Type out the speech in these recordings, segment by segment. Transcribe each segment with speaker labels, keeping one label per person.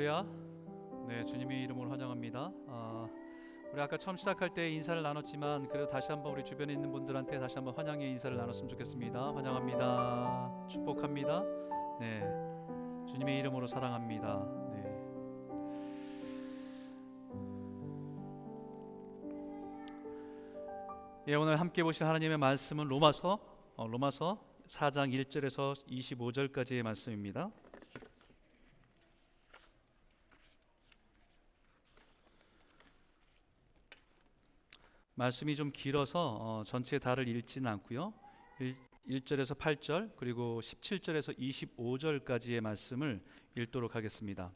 Speaker 1: 할렐루야. 네, 주님의 이름으로 환영합니다. 아, 우리 아까 처음 시작할 때 인사를 나눴지만 그래도 다시 한번 우리 주변에 있는 분들한테 다시 한번 환영의 인사를 나눴으면 좋겠습니다. 환영합니다. 축복합니다. 네, 주님의 이름으로 사랑합니다. 네. 예, 오늘 함께 보실 하나님의 말씀은 로마서 어, 로마서 4장 1절에서 25절까지의 말씀입니다. 말씀이 좀 길어서 어, 전체 다를 읽지는 않고요. 1, 절에서 8절 그리고 17절에서 25절까지의 말씀을 읽도록 하겠습니다.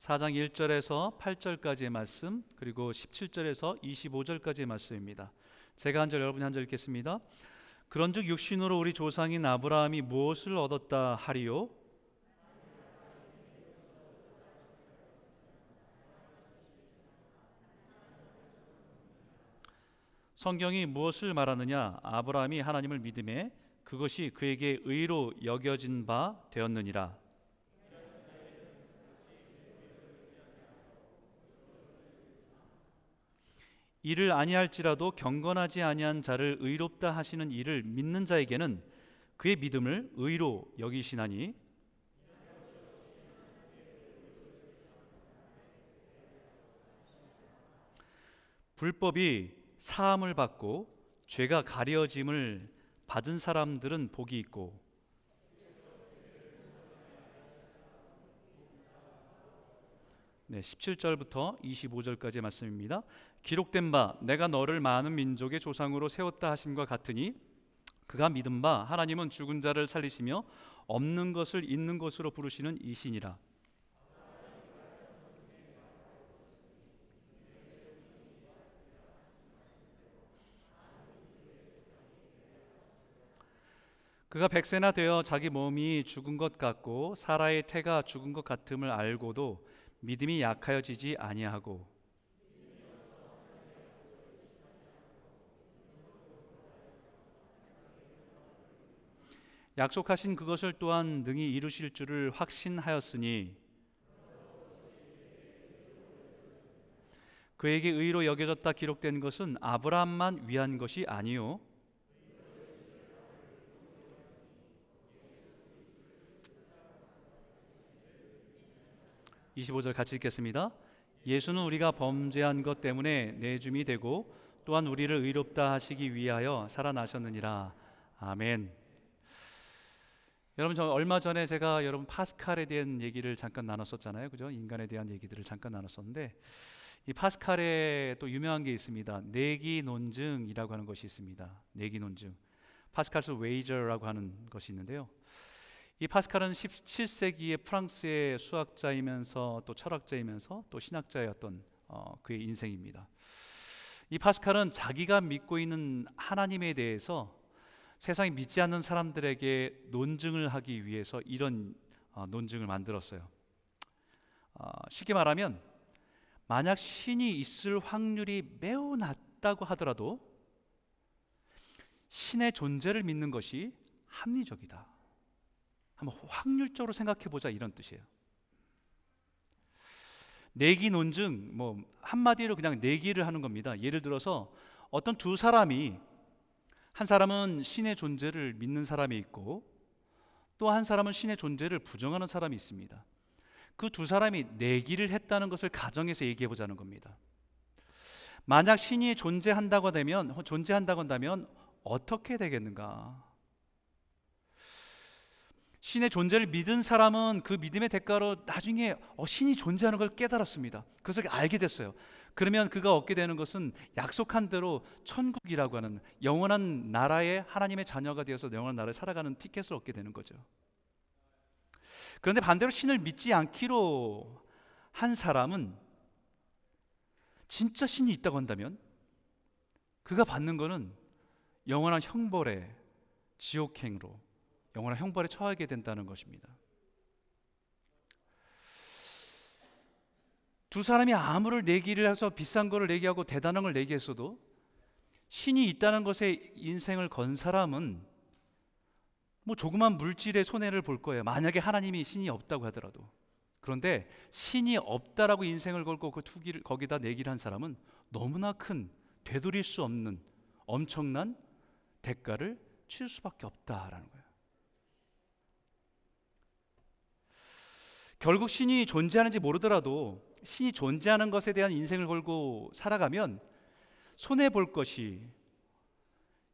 Speaker 1: 4장 1절에서 8절까지의 말씀 그리고 17절에서 25절까지의 말씀입니다. 제가 한 절 여러분이 한 절 읽겠습니다. 그런즉 육신으로 우리 조상인 아브라함이 무엇을 얻었다 하리요 성경이 무엇을 말하느냐? 아브라함이 하나님을 믿음에 그것이 그에게 의로 여겨진 바 되었느니라. 이를 아니할지라도 경건하지 아니한 자를 의롭다 하시는 이를 믿는 자에게는 그의 믿음을 의로 여기시나니 불법이 사함을 받고 죄가 가려짐을 받은 사람들은 복이 있고 네, 17절부터 25절까지의 말씀입니다. 기록된 바 내가 너를 많은 민족의 조상으로 세웠다 하심과 같으니 그가 믿은 바 하나님은 죽은 자를 살리시며 없는 것을 있는 것으로 부르시는 이신이라. 그가 백세나 되어 자기 몸이 죽은 것 같고 사라의 태가 죽은 것 같음을 알고도 믿음이 약하여지지 아니하고 약속하신 그것을 또한 능히 이루실 줄을 확신하였으니 그에게 의로 여겨졌다 기록된 것은 아브라함만 위한 것이 아니요 25절 같이 읽겠습니다. 예수는 우리가 범죄한 것 때문에 내줌이 되고 또한 우리를 의롭다 하시기 위하여 살아나셨느니라. 아멘. 여러분 저 얼마 전에 제가 여러분 파스칼에 대한 얘기를 잠깐 나눴었잖아요. 그죠? 인간에 대한 얘기들을 잠깐 나눴었는데 이 파스칼에 또 유명한 게 있습니다. 내기 논증이라고 하는 것이 있습니다. 내기 논증. 파스칼스 웨이저라고 하는 것이 있는데요. 이 파스칼은 17세기의 프랑스의 수학자이면서 또 철학자이면서 또 신학자였던 어, 그의 인생입니다. 이 파스칼은 자기가 믿고 있는 하나님에 대해서 세상에 믿지 않는 사람들에게 논증을 하기 위해서 이런 어, 논증을 만들었어요. 어, 쉽게 말하면 만약 신이 있을 확률이 매우 낮다고 하더라도 신의 존재를 믿는 것이 합리적이다. 한번 확률적으로 생각해 보자 이런 뜻이에요. 내기 논증 뭐 한마디로 그냥 내기를 하는 겁니다. 예를 들어서 어떤 두 사람이 한 사람은 신의 존재를 믿는 사람이 있고 또 한 사람은 신의 존재를 부정하는 사람이 있습니다. 그 두 사람이 내기를 했다는 것을 가정해서 얘기해 보자는 겁니다. 만약 신이 존재한다고 되면 존재한다고 한다면 어떻게 되겠는가? 신의 존재를 믿은 사람은 그 믿음의 대가로 나중에 어, 신이 존재하는 걸 깨달았습니다. 그것을 알게 됐어요. 그러면 그가 얻게 되는 것은 약속한 대로 천국이라고 하는 영원한 나라의 하나님의 자녀가 되어서 영원한 나라에 살아가는 티켓을 얻게 되는 거죠. 그런데 반대로 신을 믿지 않기로 한 사람은 진짜 신이 있다고 한다면 그가 받는 것은 영원한 형벌의 지옥행으로 영원한 형벌에 처하게 된다는 것입니다. 두 사람이 아무를 내기를 해서 비싼 거를 내기하고 대단한 걸 내기했어도 신이 있다는 것에 인생을 건 사람은 뭐 조그만 물질의 손해를 볼 거예요. 만약에 하나님이 신이 없다고 하더라도. 그런데 신이 없다라고 인생을 걸고 그 투기를 거기다 내기를 한 사람은 너무나 큰 되돌릴 수 없는 엄청난 대가를 치를 수밖에 없다라는 거예요. 결국 신이 존재하는지 모르더라도 신이 존재하는 것에 대한 인생을 걸고 살아가면 손해 볼 것이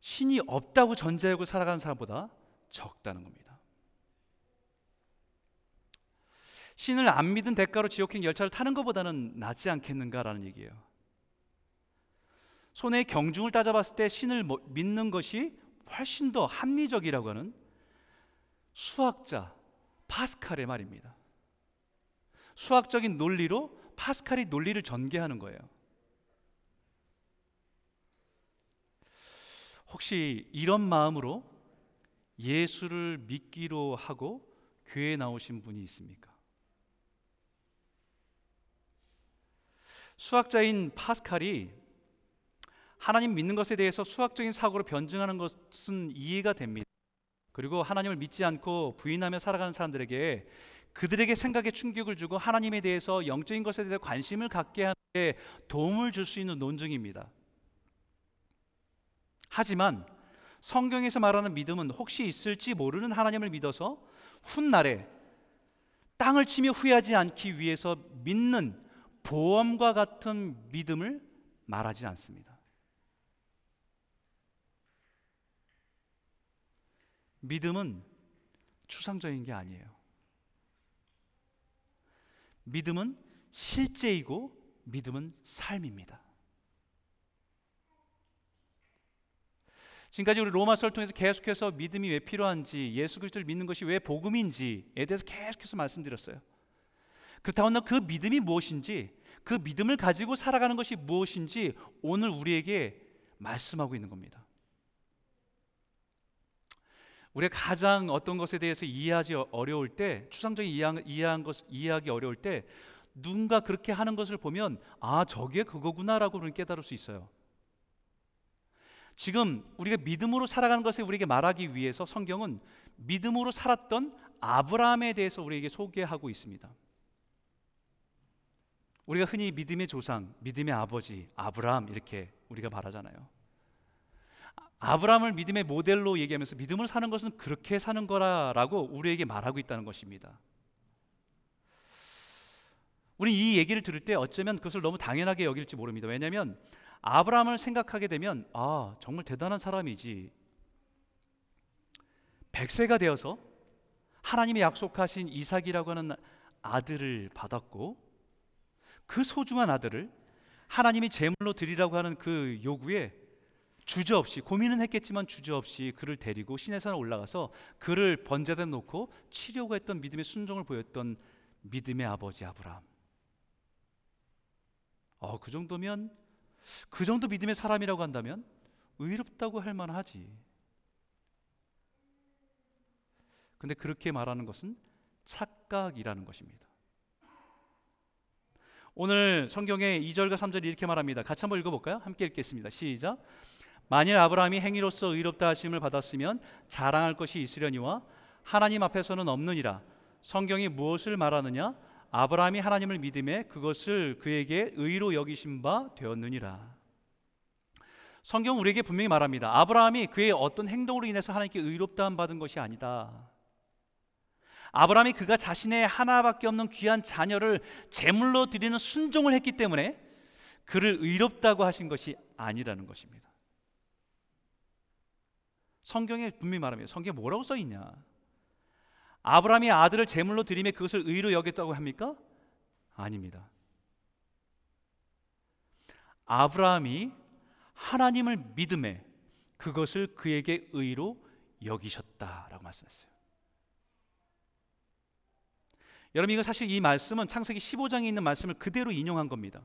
Speaker 1: 신이 없다고 전제하고 살아가는 사람보다 적다는 겁니다. 신을 안 믿은 대가로 지옥행 열차를 타는 것보다는 낫지 않겠는가라는 얘기예요. 손해의 경중을 따져봤을 때 신을 뭐 믿는 것이 훨씬 더 합리적이라고 하는 수학자 파스칼의 말입니다. 수학적인 논리로 파스칼이 논리를 전개하는 거예요. 혹시 이런 마음으로 예수를 믿기로 하고 교회에 나오신 분이 있습니까? 수학자인 파스칼이 하나님 믿는 것에 대해서 수학적인 사고로 변증하는 것은 이해가 됩니다. 그리고 하나님을 믿지 않고 부인하며 살아가는 사람들에게 그들에게 생각에 충격을 주고 하나님에 대해서 영적인 것에 대해 관심을 갖게 하는 데 도움을 줄 수 있는 논증입니다. 하지만 성경에서 말하는 믿음은 혹시 있을지 모르는 하나님을 믿어서 훗날에 땅을 치며 후회하지 않기 위해서 믿는 보험과 같은 믿음을 말하지 않습니다. 믿음은 추상적인 게 아니에요. 믿음은 실제이고 믿음은 삶입니다. 지금까지 우리 로마서를 통해서 계속해서 믿음이 왜 필요한지, 예수 그리스도를 믿는 것이 왜 복음인지에 대해서 계속해서 말씀드렸어요. 그렇다고 그 믿음이 무엇인지, 그 믿음을 가지고 살아가는 것이 무엇인지 오늘 우리에게 말씀하고 있는 겁니다. 우리가 가장 어떤 것에 대해서 이해하지 어려울 때, 추상적인 이해한, 이해한 것 이해하기 어려울 때 누군가 그렇게 하는 것을 보면 아 저게 그거구나라고 우리는 깨달을 수 있어요. 지금 우리가 믿음으로 살아가는 것을 우리에게 말하기 위해서 성경은 믿음으로 살았던 아브라함에 대해서 우리에게 소개하고 있습니다. 우리가 흔히 믿음의 조상, 믿음의 아버지, 아브라함 이렇게 우리가 말하잖아요. 아브라함을 믿음의 모델로 얘기하면서 믿음을 사는 것은 그렇게 사는 거라라고 우리에게 말하고 있다는 것입니다. 우리 이 얘기를 들을 때 어쩌면 그것을 너무 당연하게 여길지 모릅니다. 왜냐하면 아브라함을 생각하게 되면 아 정말 대단한 사람이지. 백세가 되어서 하나님이 약속하신 이삭이라고 하는 아들을 받았고 그 소중한 아들을 하나님이 제물로 드리라고 하는 그 요구에 주저없이 고민은 했겠지만 주저없이 그를 데리고 시내산에 올라가서 그를 번제대 놓고 치려고 했던 믿음의 순종을 보였던 믿음의 아버지 아브라함. 어, 그 정도면 그 정도 믿음의 사람이라고 한다면 의롭다고 할 만하지. 근데 그렇게 말하는 것은 착각이라는 것입니다. 오늘 성경에 2절과 3절이 이렇게 말합니다. 같이 한번 읽어볼까요? 함께 읽겠습니다. 시작. 만일 아브라함이 행위로서 의롭다 하심을 받았으면 자랑할 것이 있으려니와 하나님 앞에서는 없느니라. 성경이 무엇을 말하느냐? 아브라함이 하나님을 믿음에 그것을 그에게 의로 여기신 바 되었느니라. 성경 우리에게 분명히 말합니다. 아브라함이 그의 어떤 행동으로 인해서 하나님께 의롭다 함 받은 것이 아니다. 아브라함이 그가 자신의 하나밖에 없는 귀한 자녀를 제물로 드리는 순종을 했기 때문에 그를 의롭다고 하신 것이 아니라는 것입니다. 성경에 분명히 말합니다. 성경에 뭐라고 써 있냐? 아브라함이 아들을 제물로 드림에 그것을 의로 여겼다고 합니까? 아닙니다. 아브라함이 하나님을 믿음에 그것을 그에게 의로 여기셨다라고 말씀했어요. 여러분 이거 사실 이 말씀은 창세기 15장에 있는 말씀을 그대로 인용한 겁니다.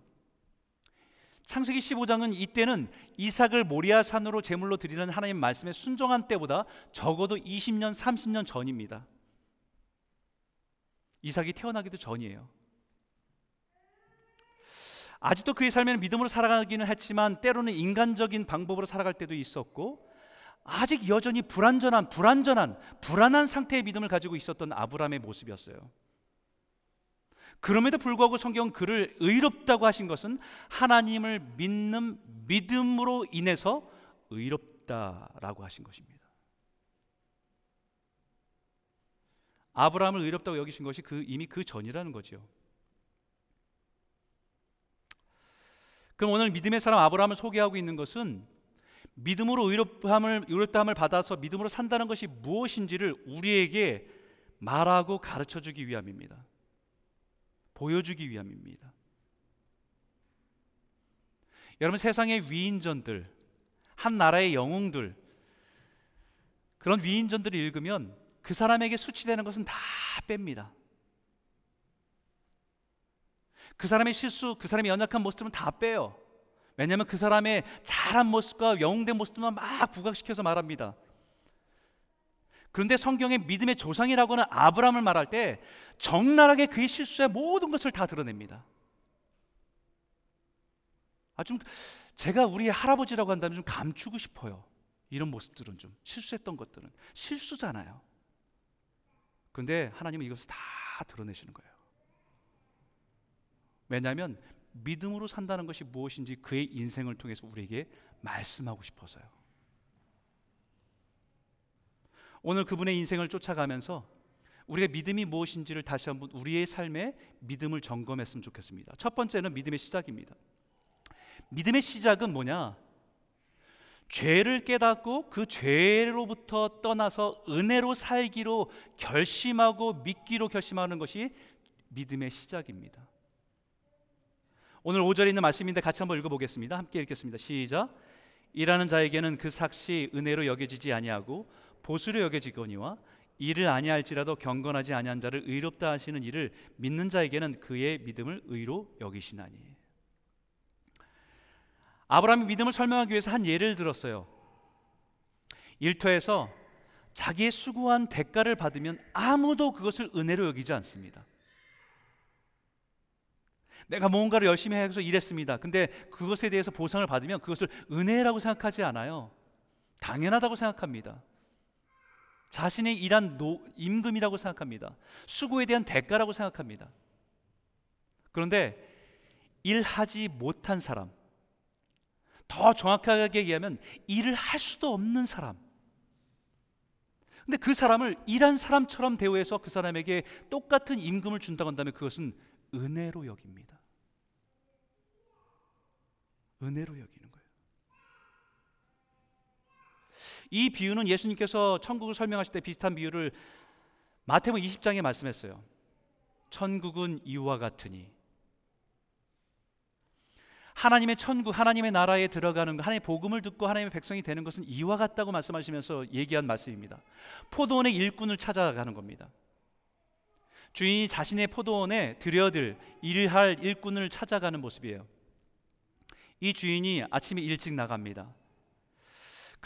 Speaker 1: 창세기 15장은 이때는 이삭을 모리아 산으로 제물로 드리는 하나님 말씀에 순종한 때보다 적어도 20년 30년 전입니다. 이삭이 태어나기도 전이에요. 아직도 그의 삶에는 믿음으로 살아가기는 했지만 때로는 인간적인 방법으로 살아갈 때도 있었고 아직 여전히 불안전한 불안전한 불안한 상태의 믿음을 가지고 있었던 아브라함의 모습이었어요. 그럼에도 불구하고 성경은 그를 의롭다고 하신 것은 하나님을 믿는 믿음으로 인해서 의롭다라고 하신 것입니다. 아브라함을 의롭다고 여기신 것이 그 이미 그 전이라는 거죠. 그럼 오늘 믿음의 사람 아브라함을 소개하고 있는 것은 믿음으로 의롭함을 의롭다함을 받아서 믿음으로 산다는 것이 무엇인지를 우리에게 말하고 가르쳐 주기 위함입니다. 보여주기 위함입니다. 여러분 세상의 위인전들, 한 나라의 영웅들 그런 위인전들을 읽으면 그 사람에게 수치되는 것은 다 뺍니다. 그 사람의 실수, 그 사람의 연약한 모습은 다 빼요. 왜냐하면 그 사람의 잘한 모습과 영웅된 모습만 막 부각시켜서 말합니다. 그런데 성경의 믿음의 조상이라고 하는 아브라함을 말할 때 적나라하게 그의 실수의 모든 것을 다 드러냅니다. 아, 좀 제가 우리 할아버지라고 한다면 좀 감추고 싶어요. 이런 모습들은 좀 실수했던 것들은 실수잖아요. 근데 하나님은 이것을 다 드러내시는 거예요. 왜냐하면 믿음으로 산다는 것이 무엇인지 그의 인생을 통해서 우리에게 말씀하고 싶어서요. 오늘 그분의 인생을 쫓아가면서 우리가 믿음이 무엇인지를 다시 한번 우리의 삶에 믿음을 점검했으면 좋겠습니다. 첫 번째는 믿음의 시작입니다. 믿음의 시작은 뭐냐? 죄를 깨닫고 그 죄로부터 떠나서 은혜로 살기로 결심하고 믿기로 결심하는 것이 믿음의 시작입니다. 오늘 5절에 있는 말씀인데 같이 한번 읽어보겠습니다. 함께 읽겠습니다. 시작. 일하는 자에게는 그 삭시 은혜로 여겨지지 아니하고 보수로 여겨지거니와 이를 아니할지라도 경건하지 아니한 자를 의롭다 하시는 이를 믿는 자에게는 그의 믿음을 의로 여기시나니. 아브라함의 믿음을 설명하기 위해서 한 예를 들었어요. 일터에서 자기의 수고한 대가를 받으면 아무도 그것을 은혜로 여기지 않습니다. 내가 뭔가를 열심히 해서 일했습니다. 근데 그것에 대해서 보상을 받으면 그것을 은혜라고 생각하지 않아요. 당연하다고 생각합니다. 자신의 일한 노, 임금이라고 생각합니다. 수고에 대한 대가라고 생각합니다. 그런데 일하지 못한 사람, 더 정확하게 얘기하면 일을 할 수도 없는 사람. 근데 그 사람을 일한 사람처럼 대우해서 그 사람에게 똑같은 임금을 준다고 한다면 그것은 은혜로 여깁니다. 은혜로 여기는 이 비유는 예수님께서 천국을 설명하실 때 비슷한 비유를 마태복음 20장에 말씀했어요. 천국은 이와 같으니 하나님의 천국, 하나님의 나라에 들어가는 하나님의 복음을 듣고 하나님의 백성이 되는 것은 이와 같다고 말씀하시면서 얘기한 말씀입니다. 포도원의 일꾼을 찾아가는 겁니다. 주인이 자신의 포도원에 들여들 일할 일꾼을 찾아가는 모습이에요. 이 주인이 아침에 일찍 나갑니다.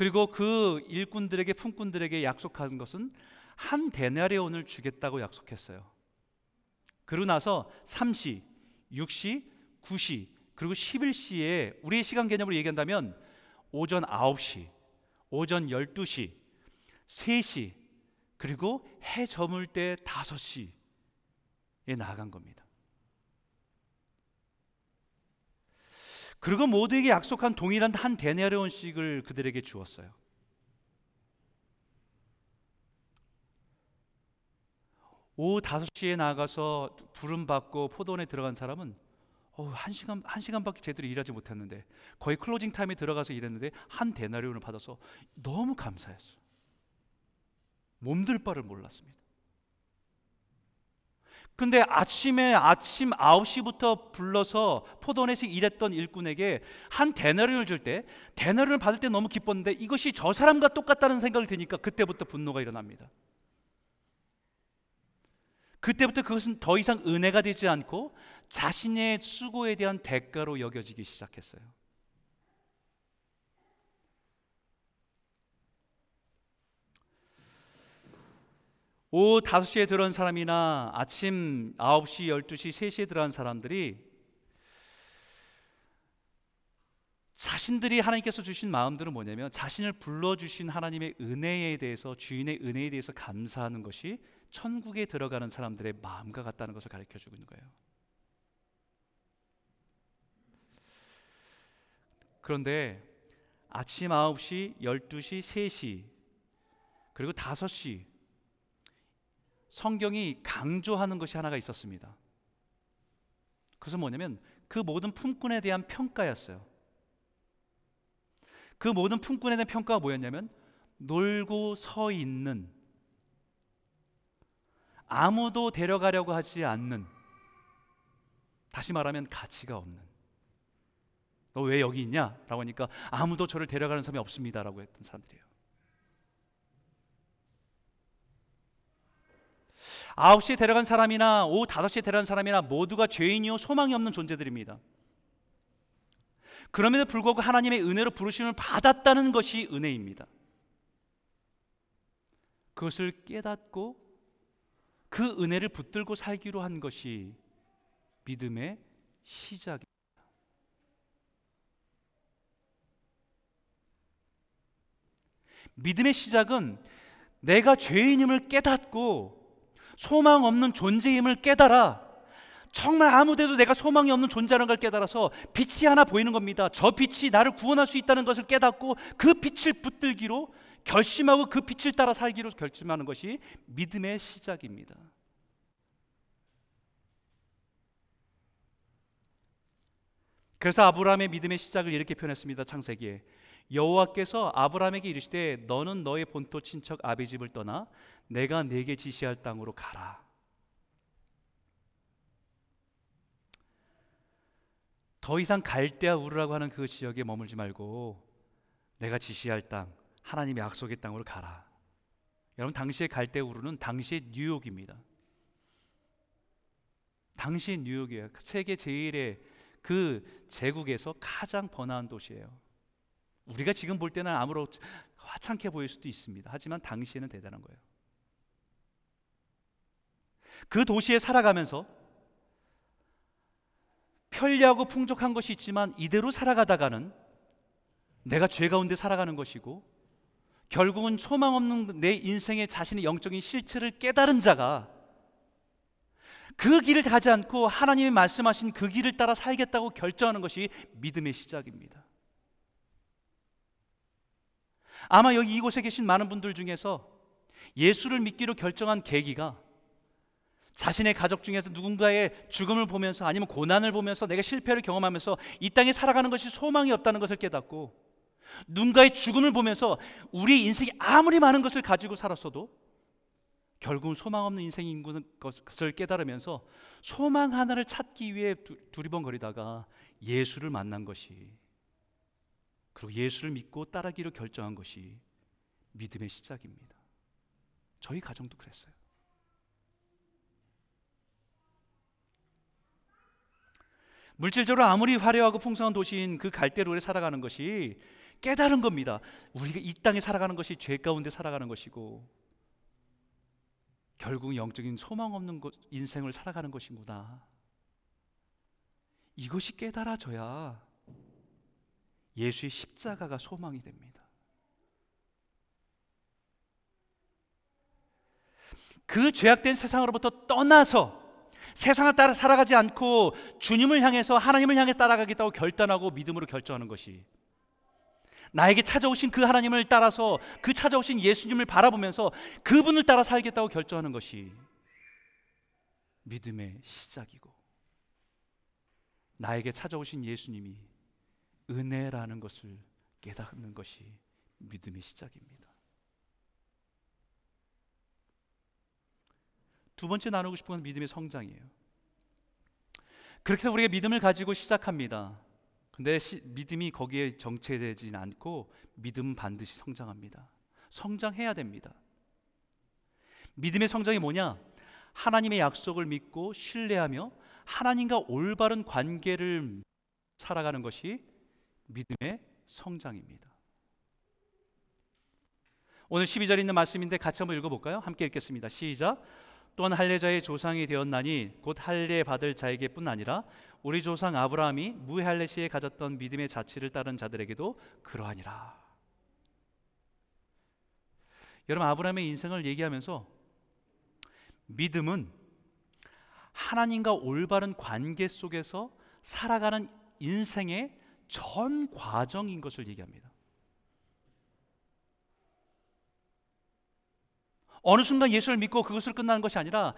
Speaker 1: 그리고 그 일꾼들에게 품꾼들에게 약속한 것은 한 데나리온을 주겠다고 약속했어요. 그러고 나서 3시, 6시, 9시, 그리고 11시에 우리의 시간 개념으로 얘기한다면 오전 9시, 오전 12시, 3시, 그리고 해 저물 때 5시에 나간 겁니다. 그리고 모두에게 약속한 동일한 한 데나리온씩을 그들에게 주었어요. 오후 5시에 나가서 부름 받고 포도원에 들어간 사람은 어, 한 시간 한 시간밖에 제대로 일하지 못했는데 거의 closing time에 들어가서 일했는데 한 데나리온을 받아서 너무 감사했어. 몸둘 바를 몰랐습니다. 근데 아침에 아침 9시부터 불러서 포도원에서 일했던 일꾼에게 한 데나리온을 줄때 데나리온을 받을 때 너무 기뻤는데 이것이 저 사람과 똑같다는 생각이 드니까 그때부터 분노가 일어납니다. 그때부터 그것은 더 이상 은혜가 되지 않고 자신의 수고에 대한 대가로 여겨지기 시작했어요. 오후 5시에 들어온 사람이나 아침 9시, 12시, 3시에 들어온 사람들이 자신들이 하나님께서 주신 마음들은 뭐냐면 자신을 불러주신 하나님의 은혜에 대해서 주인의 은혜에 대해서 감사하는 것이 천국에 들어가는 사람들의 마음과 같다는 것을 가르쳐 주고 있는 거예요. 그런데 아침 9시, 12시, 3시 그리고 5시 성경이 강조하는 것이 하나가 있었습니다. 그것은 뭐냐면 그 모든 품꾼에 대한 평가였어요. 그 모든 품꾼에 대한 평가가 뭐였냐면 놀고 서 있는 아무도 데려가려고 하지 않는 다시 말하면 가치가 없는 너 왜 여기 있냐? 라고 하니까 아무도 저를 데려가는 사람이 없습니다 라고 했던 사람들이에요 9시에 데려간 사람이나 오후 5시에 데려간 사람이나 모두가 죄인이요 소망이 없는 존재들입니다 그럼에도 불구하고 하나님의 은혜로 부르심을 받았다는 것이 은혜입니다 그것을 깨닫고 그 은혜를 붙들고 살기로 한 것이 믿음의 시작입니다. 믿음의 시작은 내가 죄인임을 깨닫고 소망 없는 존재임을 깨달아 정말 아무데도 내가 소망이 없는 존재라는 걸 깨달아서 빛이 하나 보이는 겁니다. 저 빛이 나를 구원할 수 있다는 것을 깨닫고 그 빛을 붙들기로 결심하고 그 빛을 따라 살기로 결심하는 것이 믿음의 시작입니다. 그래서 아브라함의 믿음의 시작을 이렇게 표현했습니다. 창세기에 여호와께서 아브라함에게 이르시되 너는 너의 본토 친척 아비 집을 떠나 내가 네게 지시할 땅으로 가라. 더 이상 갈대아 우르라고 하는 그 지역에 머물지 말고 내가 지시할 땅 하나님의 약속의 땅으로 가라. 여러분 당시의 갈대 우르는 당시의 뉴욕입니다. 당시의 뉴욕이에요. 세계 제일의 그 제국에서 가장 번화한 도시예요. 우리가 지금 볼 때는 아무렇 화창해 보일 수도 있습니다. 하지만 당시에는 대단한 거예요. 그 도시에 살아가면서 편리하고 풍족한 것이 있지만 이대로 살아가다가는 내가 죄 가운데 살아가는 것이고 결국은 소망 없는 내 인생의 자신의 영적인 실체를 깨달은 자가 그 길을 가지 않고 하나님이 말씀하신 그 길을 따라 살겠다고 결정하는 것이 믿음의 시작입니다. 아마 여기 이곳에 계신 많은 분들 중에서 예수를 믿기로 결정한 계기가 자신의 가족 중에서 누군가의 죽음을 보면서 아니면 고난을 보면서 내가 실패를 경험하면서 이 땅에 살아가는 것이 소망이 없다는 것을 깨닫고 누군가의 죽음을 보면서 우리 인생이 아무리 많은 것을 가지고 살았어도 결국은 소망 없는 인생인 것을 깨달으면서 소망 하나를 찾기 위해 두리번거리다가 예수를 만난 것이 그리고 예수를 믿고 따르기로 결정한 것이 믿음의 시작입니다. 저희 가정도 그랬어요. 물질적으로 아무리 화려하고 풍성한 도시인 그 갈대로에 살아가는 것이 깨달은 겁니다. 우리가 이 땅에 살아가는 것이 죄 가운데 살아가는 것이고 결국 영적인 소망 없는 인생을 살아가는 것이구나. 이것이 깨달아져야 예수의 십자가가 소망이 됩니다. 그 죄악된 세상으로부터 떠나서 세상을 따라 살아가지 않고 주님을 향해서 하나님을 향해 따라가겠다고 결단하고 믿음으로 결정하는 것이 나에게 찾아오신 그 하나님을 따라서 그 찾아오신 예수님을 바라보면서 그분을 따라 살겠다고 결정하는 것이 믿음의 시작이고 나에게 찾아오신 예수님이 은혜라는 것을 깨닫는 것이 믿음의 시작입니다. 두 번째 나누고 싶은 건 믿음의 성장이에요. 그렇게 해서 우리가 믿음을 가지고 시작합니다. 근데 시, 믿음이 거기에 정체되지는 않고 믿음 반드시 성장합니다. 성장해야 됩니다. 믿음의 성장이 뭐냐? 하나님의 약속을 믿고 신뢰하며 하나님과 올바른 관계를 살아가는 것이 믿음의 성장입니다. 오늘 12절에 있는 말씀인데 같이 한번 읽어볼까요? 함께 읽겠습니다. 시작. 또한 할례자의 조상이 되었나니 곧 할례 받을 자에게뿐 아니라 우리 조상 아브라함이 무할례 시에 가졌던 믿음의 자취를 따른 자들에게도 그러하니라. 여러분 아브라함의 인생을 얘기하면서 믿음은 하나님과 올바른 관계 속에서 살아가는 인생의 전 과정인 것을 얘기합니다. 어느 순간 예수를 믿고 그것을 끝나는 것이 아니라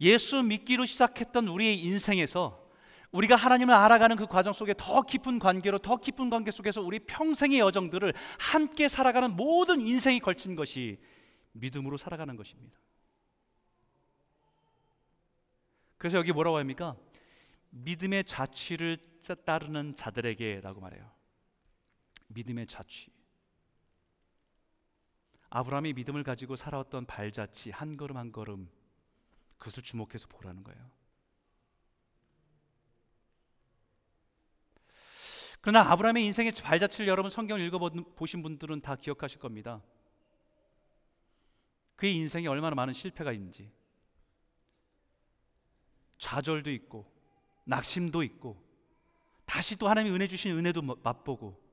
Speaker 1: 예수 믿기로 시작했던 우리의 인생에서 우리가 하나님을 알아가는 그 과정 속에 더 깊은 관계로 더 깊은 관계 속에서 우리 평생의 여정들을 함께 살아가는 모든 인생이 걸친 것이 믿음으로 살아가는 것입니다. 그래서 여기 뭐라고 합니까? 믿음의 자취를 따르는 자들에게라고 말해요. 믿음의 자취. 아브라함이 믿음을 가지고 살아왔던 발자취 한 걸음 한 걸음 그것을 주목해서 보라는 거예요. 그러나 아브라함의 인생의 발자취를 여러분 성경을 읽어 보신 분들은 다 기억하실 겁니다. 그의 인생에 얼마나 많은 실패가 있는지 좌절도 있고 낙심도 있고 다시 또 하나님이 은혜 주신 은혜도 맛보고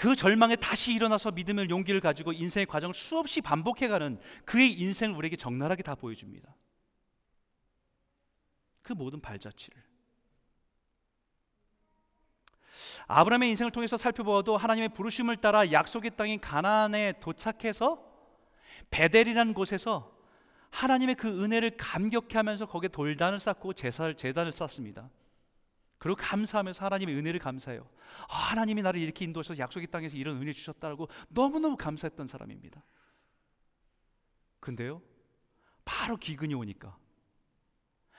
Speaker 1: 그 절망에 다시 일어나서 믿음을 용기를 가지고 인생의 과정을 수없이 반복해가는 그의 인생을 우리에게 적나라하게 다 보여줍니다. 그 모든 발자취를 아브라함의 인생을 통해서 살펴보아도 하나님의 부르심을 따라 약속의 땅인 가나안에 도착해서 베델이라는 곳에서 하나님의 그 은혜를 감격해하면서 거기에 돌단을 쌓고 제사를 제단을 쌓습니다. 그리고 감사하면서 하나님의 은혜를 감사해요. 아, 하나님이 나를 이렇게 인도하셔서 약속의 땅에서 이런 은혜 주셨다고 너무너무 감사했던 사람입니다. 근데요, 바로 기근이 오니까,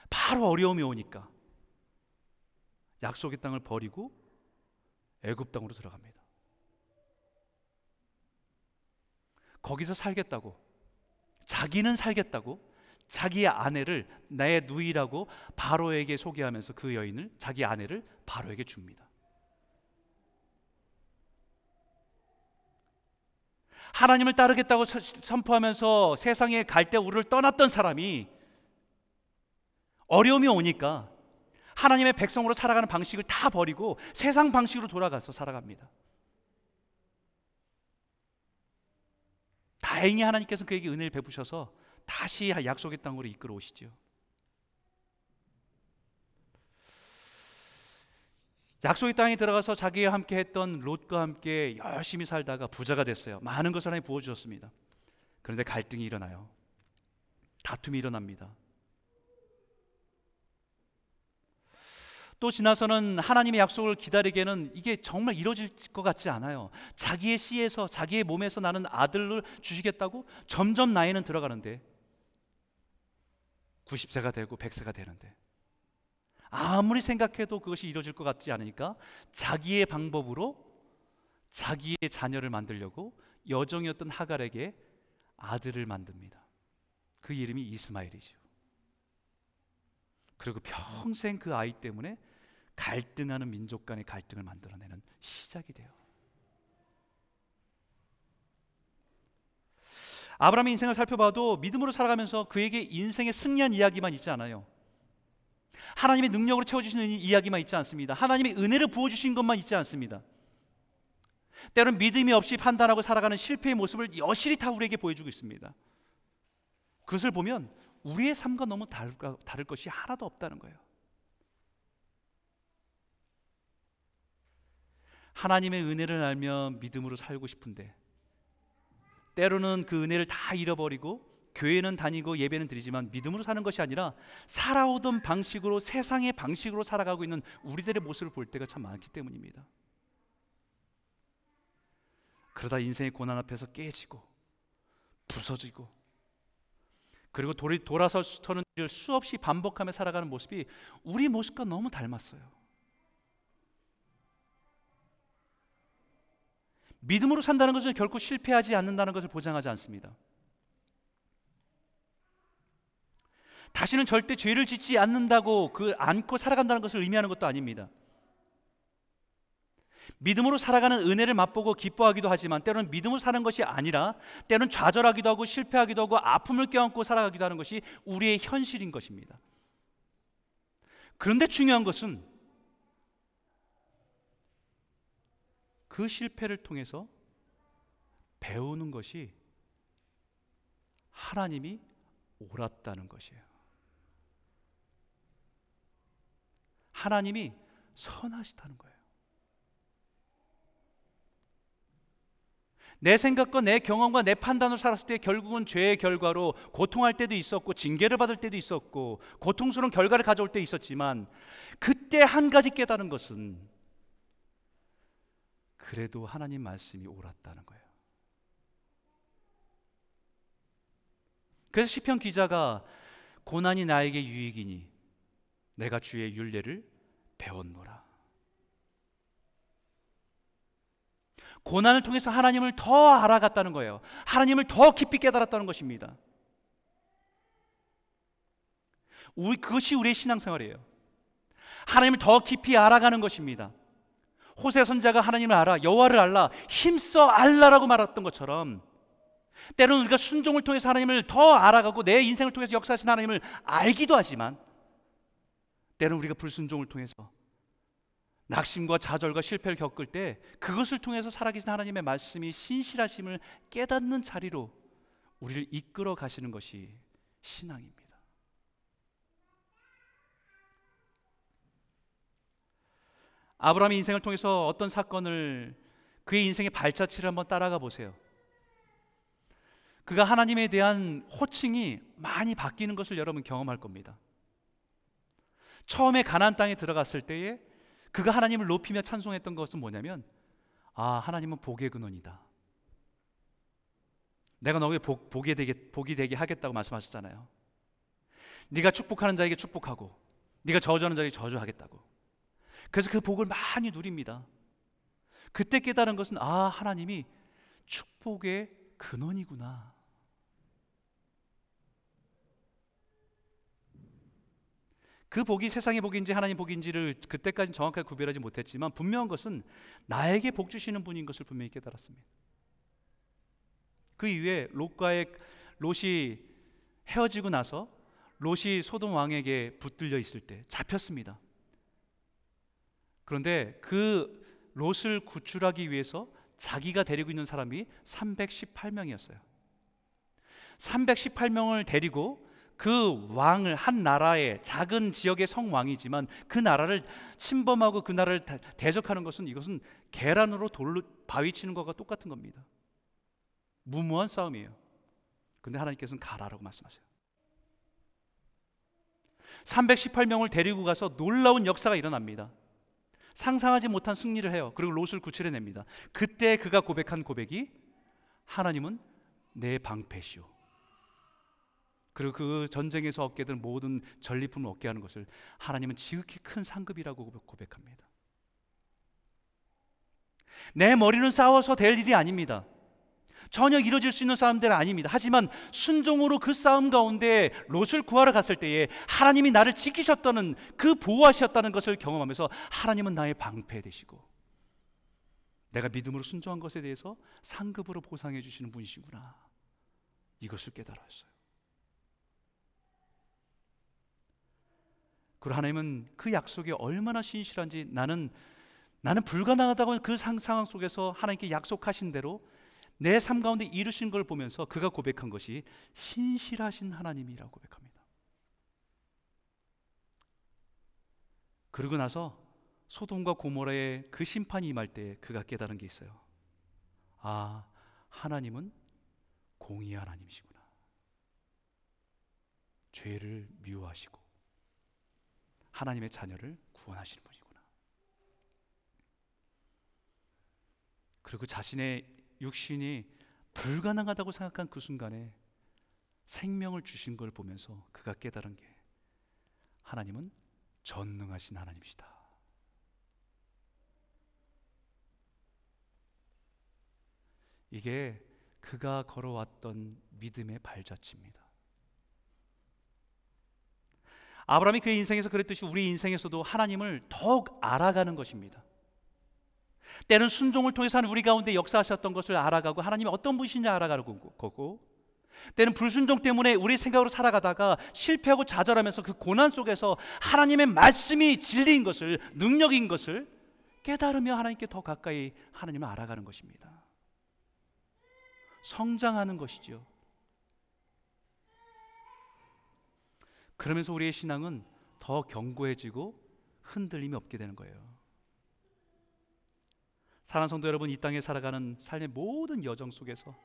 Speaker 1: 바로 어려움이 오니까, 약속의 땅을 버리고 애굽 땅으로 들어갑니다. 거기서 살겠다고 자기는 살겠다고 자기의 아내를 나의 누이라고 바로에게 소개하면서 그 여인을 자기 아내를 바로에게 줍니다. 하나님을 따르겠다고 선포하면서 세상에 갈대 우를 떠났던 사람이 어려움이 오니까 하나님의 백성으로 살아가는 방식을 다 버리고 세상 방식으로 돌아가서 살아갑니다. 다행히 하나님께서 그에게 은혜를 베푸셔서 다시 약속의 땅으로 이끌어 오시죠. 약속의 땅에 들어가서 자기와 함께 했던 롯과 함께 열심히 살다가 부자가 됐어요. 많은 것을 하나님 부어 주셨습니다. 그런데 갈등이 일어나요. 다툼이 일어납니다. 또 지나서는 하나님의 약속을 기다리기에는 이게 정말 이루어질 것 같지 않아요. 자기의 씨에서 자기의 몸에서 나는 아들을 주시겠다고 점점 나이는 들어가는데 90세가 되고 100세가 되는데 아무리 생각해도 그것이 이루어질 것 같지 않으니까 자기의 방법으로 자기의 자녀를 만들려고 여정이었던 하갈에게 아들을 만듭니다. 그 이름이 이스마엘이죠. 그리고 평생 그 아이 때문에 갈등하는 민족 간의 갈등을 만들어내는 시작이 돼요. 아브라함의 인생을 살펴봐도 믿음으로 살아가면서 그에게 인생의 승리한 이야기만 있지 않아요. 하나님의 능력으로 채워주시는 이야기만 있지 않습니다. 하나님의 은혜를 부어주신 것만 있지 않습니다. 때로는 믿음이 없이 판단하고 살아가는 실패의 모습을 여실히 다 우리에게 보여주고 있습니다. 그것을 보면 우리의 삶과 너무 다를, 다를 것이 하나도 없다는 거예요. 하나님의 은혜를 알며 믿음으로 살고 싶은데 때로는 그 은혜를 다 잃어버리고 교회는 다니고 예배는 드리지만 믿음으로 사는 것이 아니라 살아오던 방식으로 세상의 방식으로 살아가고 있는 우리들의 모습을 볼 때가 참 많기 때문입니다. 그러다 인생의 고난 앞에서 깨지고 부서지고 그리고 돌아서서는 일을 수없이 반복하며 살아가는 모습이 우리 모습과 너무 닮았어요. 믿음으로 산다는 것은 결코 실패하지 않는다는 것을 보장하지 않습니다. 다시는 절대 죄를 짓지 않는다고 그 안고 살아간다는 것을 의미하는 것도 아닙니다. 믿음으로 살아가는 은혜를 맛보고 기뻐하기도 하지만 때로는 믿음으로 사는 것이 아니라 때로는 좌절하기도 하고 실패하기도 하고 아픔을 껴안고 살아가기도 하는 것이 우리의 현실인 것입니다. 그런데 중요한 것은 그 실패를 통해서 배우는 것이 하나님이 옳았다는 것이에요. 하나님이 선하시다는 거예요. 내 생각과 내 경험과 내 판단으로 살았을 때 결국은 죄의 결과로 고통할 때도 있었고 징계를 받을 때도 있었고 고통스러운 결과를 가져올 때 있었지만 그때 한 가지 깨달은 것은 그래도 하나님 말씀이 옳았다는 거예요. 그래서 시편 기자가 고난이 나에게 유익이니 내가 주의 윤례를 배웠노라. 고난을 통해서 하나님을 더 알아갔다는 거예요. 하나님을 더 깊이 깨달았다는 것입니다. 우리 그것이 우리의 신앙생활이에요. 하나님을 더 깊이 알아가는 것입니다. 호세 선자가 하나님을 알아 여호와를 알라 힘써 알라라고 말했던 것처럼 때로는 우리가 순종을 통해서 하나님을 더 알아가고 내 인생을 통해서 역사하신 하나님을 알기도 하지만 때로는 우리가 불순종을 통해서 낙심과 좌절과 실패를 겪을 때 그것을 통해서 살아계신 하나님의 말씀이 신실하심을 깨닫는 자리로 우리를 이끌어 가시는 것이 신앙입니다. 아브라함의 인생을 통해서 어떤 사건을 그의 인생의 발자취를 한번 따라가 보세요. 그가 하나님에 대한 호칭이 많이 바뀌는 것을 여러분 경험할 겁니다. 처음에 가나안 땅에 들어갔을 때에 그가 하나님을 높이며 찬송했던 것은 뭐냐면 아 하나님은 복의 근원이다. 내가 너에게 복, 복이 되게 복이 되게 하겠다고 말씀하셨잖아요. 네가 축복하는 자에게 축복하고 네가 저주하는 자에게 저주하겠다고. 그래서 그 복을 많이 누립니다. 그때 깨달은 것은 아 하나님이 축복의 근원이구나. 그 복이 세상의 복인지 하나님 복인지를 그때까지 정확하게 구별하지 못했지만 분명한 것은 나에게 복 주시는 분인 것을 분명히 깨달았습니다. 그 이후에 롯과의 롯이 헤어지고 나서 롯이 소돔 왕에게 붙들려 있을 때 잡혔습니다. 그런데 그 롯을 구출하기 위해서 자기가 데리고 있는 사람이 318명이었어요. 318명을 데리고 그 왕을 한 나라의 작은 지역의 성왕이지만 그 나라를 침범하고 그 나라를 대적하는 것은 이것은 계란으로 돌로 바위 치는 것과 똑같은 겁니다. 무모한 싸움이에요. 근데 하나님께서는 가라라고 말씀하세요. 318명을 데리고 가서 놀라운 역사가 일어납니다. 상상하지 못한 승리를 해요. 그리고 롯을 구출해냅니다. 그때 그가 고백한 고백이 하나님은 내 방패시오. 그리고 그 전쟁에서 얻게 된 모든 전리품을 얻게 하는 것을 하나님은 지극히 큰 상급이라고 고백합니다. 내 머리는 싸워서 될 일이 아닙니다. 전혀 이루어질 수 있는 싸움들은 아닙니다. 하지만 순종으로 그 싸움 가운데 롯을 구하러 갔을 때에 하나님이 나를 지키셨다는 그 보호하셨다는 것을 경험하면서 하나님은 나의 방패 되시고 내가 믿음으로 순종한 것에 대해서 상급으로 보상해 주시는 분이시구나. 이것을 깨달았어요. 그리고 하나님은 그 약속이 얼마나 신실한지 나는 나는 불가능하다고 그 상상 속에서 하나님께 약속하신 대로 내 삶 가운데 이루신 걸 보면서 그가 고백한 것이 신실하신 하나님이라고 고백합니다. 그러고 나서 소돔과 고모라의 그 심판이 임할 때 그가 깨달은 게 있어요. 아, 하나님은 공의 하나님이시구나. 죄를 미워하시고 하나님의 자녀를 구원하시는 분이구나. 그리고 자신의 육신이 불가능하다고 생각한 그 순간에 생명을 주신 걸 보면서 그가 깨달은 게 하나님은 전능하신 하나님이시다. 이게 그가 걸어왔던 믿음의 발자취입니다. 아브라함이 그의 인생에서 그랬듯이 우리 인생에서도 하나님을 더욱 알아가는 것입니다. 때는 순종을 통해서 하는 우리 가운데 역사하셨던 것을 알아가고 하나님이 어떤 분이신지 알아가는 거고 때는 불순종 때문에 우리 생각으로 살아가다가 실패하고 좌절하면서 그 고난 속에서 하나님의 말씀이 진리인 것을 능력인 것을 깨달으며 하나님께 더 가까이 하나님을 알아가는 것입니다. 성장하는 것이죠. 그러면서 우리의 신앙은 더 견고해지고 흔들림이 없게 되는 거예요. 사랑 성도 여러분, 이 땅에 살아가는 삶의 모든 여정 속에서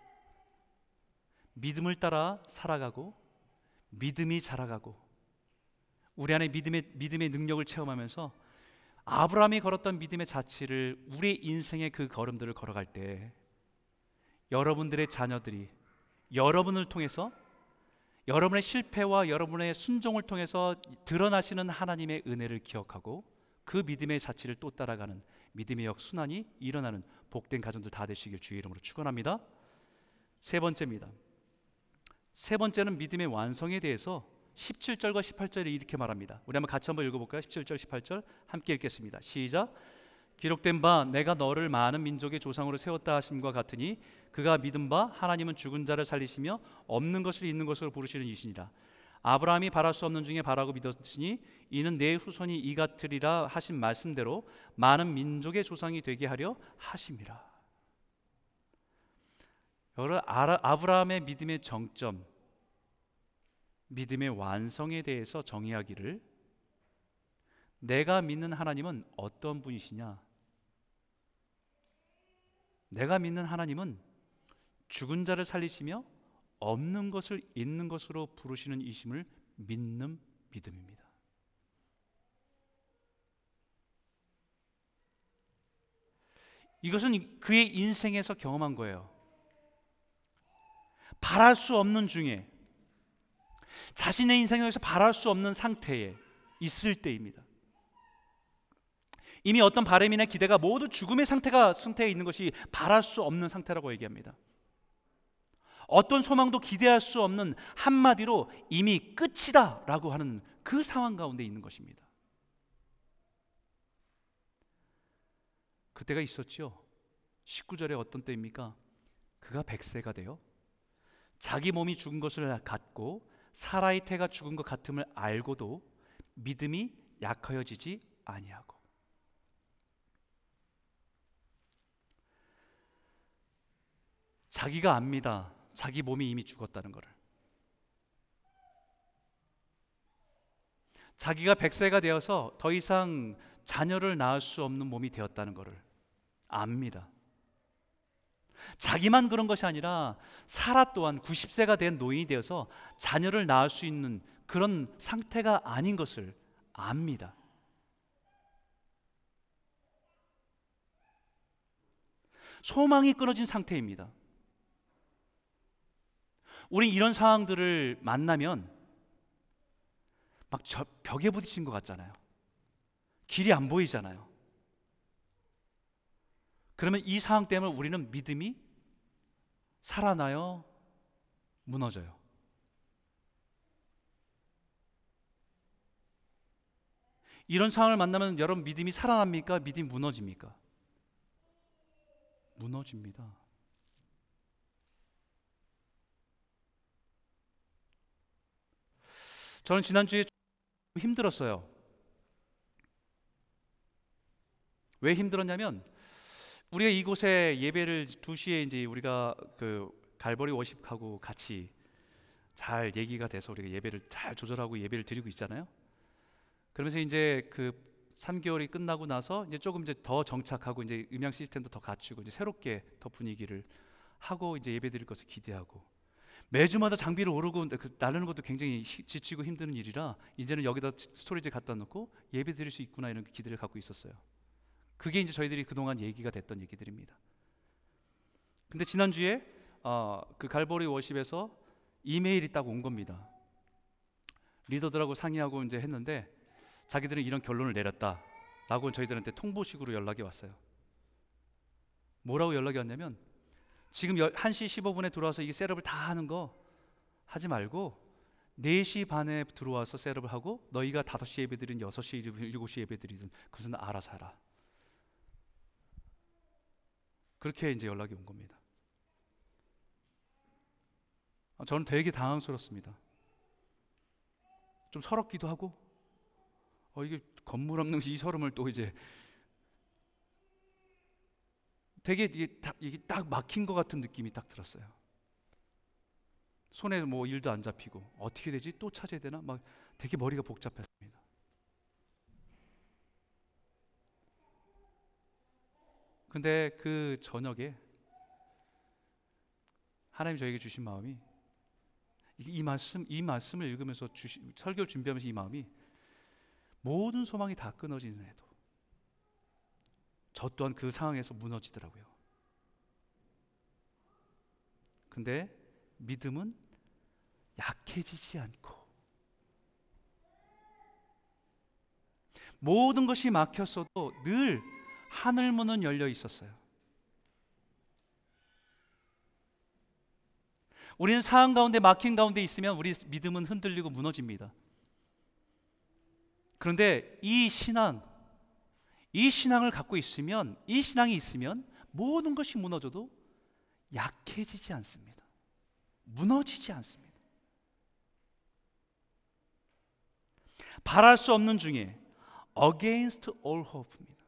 Speaker 1: 믿음을 따라 살아가고 믿음이 자라가고 우리 안에 믿음의 믿음의 능력을 체험하면서 아브라함이 걸었던 믿음의 자취를 우리 인생의 그 걸음들을 걸어갈 때 여러분들의 자녀들이 여러분을 통해서 여러분의 실패와 여러분의 순종을 통해서 드러나시는 하나님의 은혜를 기억하고 그 믿음의 자취를 또 따라가는 믿음의 역순환이 일어나는 복된 가정들 다 되시길 주의 이름으로 축원합니다. 세 번째입니다. 세 번째는 믿음의 완성에 대해서 17절과 18절에 이렇게 말합니다. 우리 한번 같이 한번 읽어 볼까요? 17절, 18절 함께 읽겠습니다. 시작. 기록된 바 내가 너를 많은 민족의 조상으로 세웠다 하심과 같으니 그가 믿은 바 하나님은 죽은 자를 살리시며 없는 것을 있는 것으로 부르시는 이시니라. 아브라함이 바랄 수 없는 중에 바라고 믿었으니 이는 내 후손이 이 같으리라 하신 말씀대로 많은 민족의 조상이 되게 하려 하심이라. 여러분 아브라함의 믿음의 정점, 믿음의 완성에 대해서 정의하기를 내가 믿는 하나님은 어떤 분이시냐? 내가 믿는 하나님은 죽은 자를 살리시며 없는 것을 있는 것으로 부르시는 이심을 믿는 믿음입니다. 이것은 그의 인생에서 경험한 거예요. 바랄 수 없는 중에 자신의 인생에서 바랄 수 없는 상태에 있을 때입니다. 이미 어떤 바램이나 기대가 모두 죽음의 상태가 상태에 있는 것이 바랄 수 없는 상태라고 얘기합니다. 어떤 소망도 기대할 수 없는 한마디로 이미 끝이다 라고 하는 그 상황 가운데 있는 것입니다. 그때가 있었죠. 19절에 어떤 때입니까? 그가 백세가 되어 자기 몸이 죽은 것을 갖고 사라의 태가 죽은 것 같음을 알고도 믿음이 약하여지지 아니하고 자기가 압니다. 자기 몸이 이미 죽었다는 것을. 자기가 백세가 되어서 더 이상 자녀를 낳을 수 없는 몸이 되었다는 것을 압니다. 자기만 그런 것이 아니라 사라 또한 90세가 된 노인이 되어서 자녀를 낳을 수 있는 그런 상태가 아닌 것을 압니다. 소망이 끊어진 상태입니다. 우리 이런 상황들을 만나면 막 벽에 부딪힌 것 같잖아요. 길이 안 보이잖아요. 그러면 이 상황 때문에 우리는 믿음이 살아나요? 무너져요? 이런 상황을 만나면 여러분 믿음이 살아납니까? 믿음이 무너집니까? 무너집니다. 저는 지난주에 힘들었어요. 왜 힘들었냐면 우리가 이곳에 예배를 2시에 이제 우리가 그 갈보리 워십하고 같이 잘 얘기가 돼서 우리가 예배를 잘 조절하고 예배를 드리고 있잖아요. 그러면서 이제 그 3개월이 끝나고 나서 이제 조금 이제 더 정착하고 이제 음향 시스템도 더 갖추고 이제 새롭게 더 분위기를 하고 이제 예배 드릴 것을 기대하고 매주마다 장비를 오르고 그 나르는 것도 굉장히 지치고 힘든 일이라 이제는 여기다 storage 갖다 놓고 예배 드릴 수 있구나 이런 기대를 갖고 있었어요. 그게 이제 저희들이 그동안 얘기가 됐던 얘기들입니다. 근데 지난주에 어, 그 갈보리 워십에서 이메일이 딱 온 겁니다. 리더들하고 상의하고 이제 했는데 자기들은 이런 결론을 내렸다라고 저희들한테 통보식으로 연락이 왔어요. 뭐라고 연락이 왔냐면 지금 1시 15분에 들어와서 이게 셋업을 다 하는 거 하지 말고 4시 반에 들어와서 셋업을 하고 너희가 5시 예배드린 6시 7시 예배드리든 그것은 알아서 하라. 그렇게 이제 연락이 온 겁니다. 아, 저는 되게 당황스럽습니다. 좀 서럽기도 하고, 어, 이게 건물 없는 이 서름을 또 이제 되게 이게 딱, 이게 딱 막힌 것 같은 느낌이 딱 들었어요. 손에 뭐 일도 안 잡히고 어떻게 되지? 또 찾아야 되나? 막 되게 머리가 복잡했습니다. 근데 그 저녁에 하나님 저에게 주신 마음이 이 말씀 이 말씀을 읽으면서 주시, 설교를 준비하면서 이 마음이 모든 소망이 다 끊어지는 해도 저 또한 그 상황에서 무너지더라고요. 근데 믿음은 약해지지 않고 모든 것이 막혔어도 늘 하늘 문은 열려 있었어요. 우리는 상황 가운데 막힌 가운데 있으면 우리 믿음은 흔들리고 무너집니다. 그런데 이 신앙, 이 신앙을 갖고 있으면, 이 신앙이 있으면 모든 것이 무너져도 약해지지 않습니다. 무너지지 않습니다. 바랄 수 없는 중에 against all hope입니다.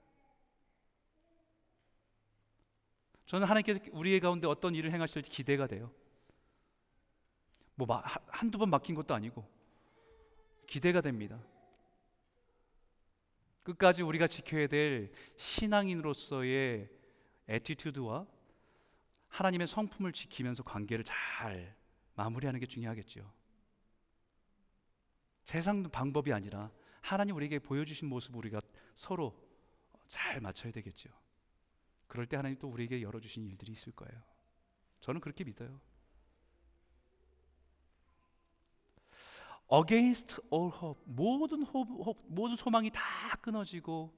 Speaker 1: 저는 하나님께서 우리의 가운데 어떤 일을 행하실지 기대가 돼요. 뭐 한두 번 막힌 것도 아니고 기대가 됩니다. 끝까지 우리가 지켜야 될 신앙인으로서의 attitude와 하나님의 성품을 지키면서 관계를 잘 마무리하는 게 중요하겠죠. 세상 방법이 아니라 하나님 우리에게 보여주신 모습 우리가 서로 잘 맞춰야 되겠죠. 그럴 때 하나님 또 우리에게 열어주신 일들이 있을 거예요. 저는 그렇게 믿어요. Against all hope 모든 hope, 모든 소망이 다 끊어지고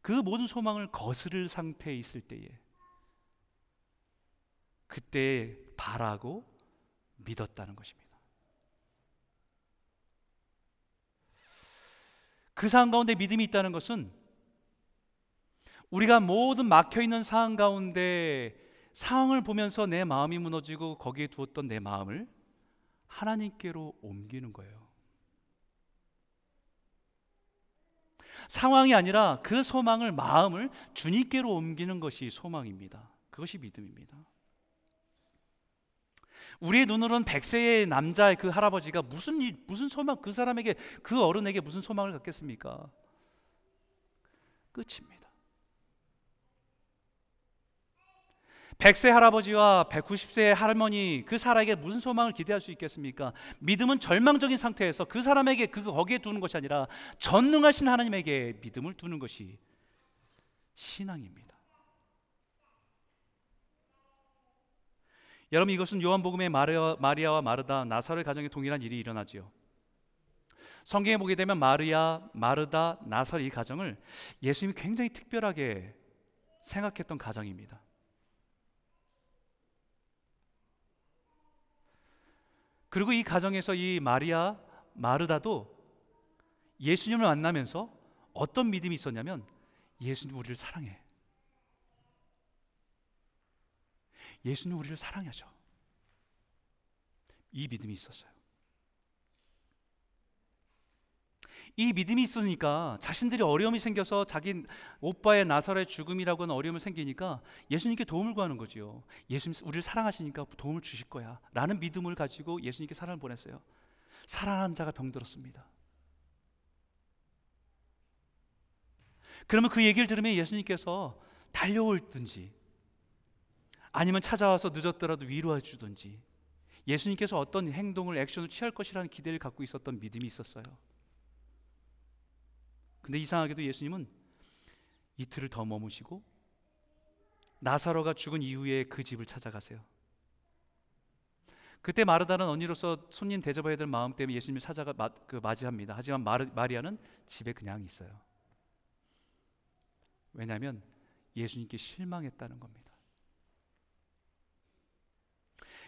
Speaker 1: 그 모든 소망을 거스를 상태에 있을 때에 그때 바라고 믿었다는 것입니다. 그 상황 가운데 믿음이 있다는 것은 우리가 모든 막혀 있는 상황 가운데 상황을 보면서 내 마음이 무너지고 거기에 두었던 내 마음을 하나님께로 옮기는 거예요. 상황이 아니라 그 소망을 마음을 주님께로 옮기는 것이 소망입니다. 그것이 믿음입니다. 우리의 눈으로는 백세의 남자의 그 할아버지가 무슨 무슨 소망 그 사람에게 그 어른에게 무슨 소망을 갖겠습니까? 끝입니다. 100세 할아버지와 190세 할머니 그 사람에게 무슨 소망을 기대할 수 있겠습니까? 믿음은 절망적인 상태에서 그 사람에게 그 거기에 두는 것이 아니라 전능하신 하나님에게 믿음을 두는 것이 신앙입니다. 여러분 이것은 요한복음의 마리아, 마리아와 마르다 나사렛 가정에 동일한 일이 일어나지요. 성경에 보게 되면 마리아, 마르다, 나사렛 이 가정을 예수님이 굉장히 특별하게 생각했던 가정입니다. 그리고 이 가정에서 이 마리아 마르다도 예수님을 만나면서 어떤 믿음이 있었냐면 예수님 우리를 사랑해. 예수님 우리를 사랑하죠. 이 믿음이 있었어요. 이 믿음이 있으니까 자신들이 어려움이 생겨서 자기 오빠의 나사렛 죽음이라고 하는 어려움이 생기니까 예수님께 도움을 구하는 거지요. 예수님 우리를 사랑하시니까 도움을 주실 거야. 라는 믿음을 가지고 예수님께 사랑을 보냈어요. 사랑하는 자가 병들었습니다. 그러면 그 얘기를 들으면 예수님께서 달려올든지 아니면 찾아와서 늦었더라도 위로해 주든지 예수님께서 어떤 행동을 액션을 취할 것이라는 기대를 갖고 있었던 믿음이 있었어요. 근데 이상하게도 예수님은 이틀을 더 머무시고 나사로가 죽은 이후에 그 집을 찾아가세요. 그때 마르다는 언니로서 손님 대접해야 될 마음 때문에 예수님을 찾아가 마, 그 맞이합니다. 하지만 마르, 마리아는 집에 그냥 있어요. 왜냐하면 예수님께 실망했다는 겁니다.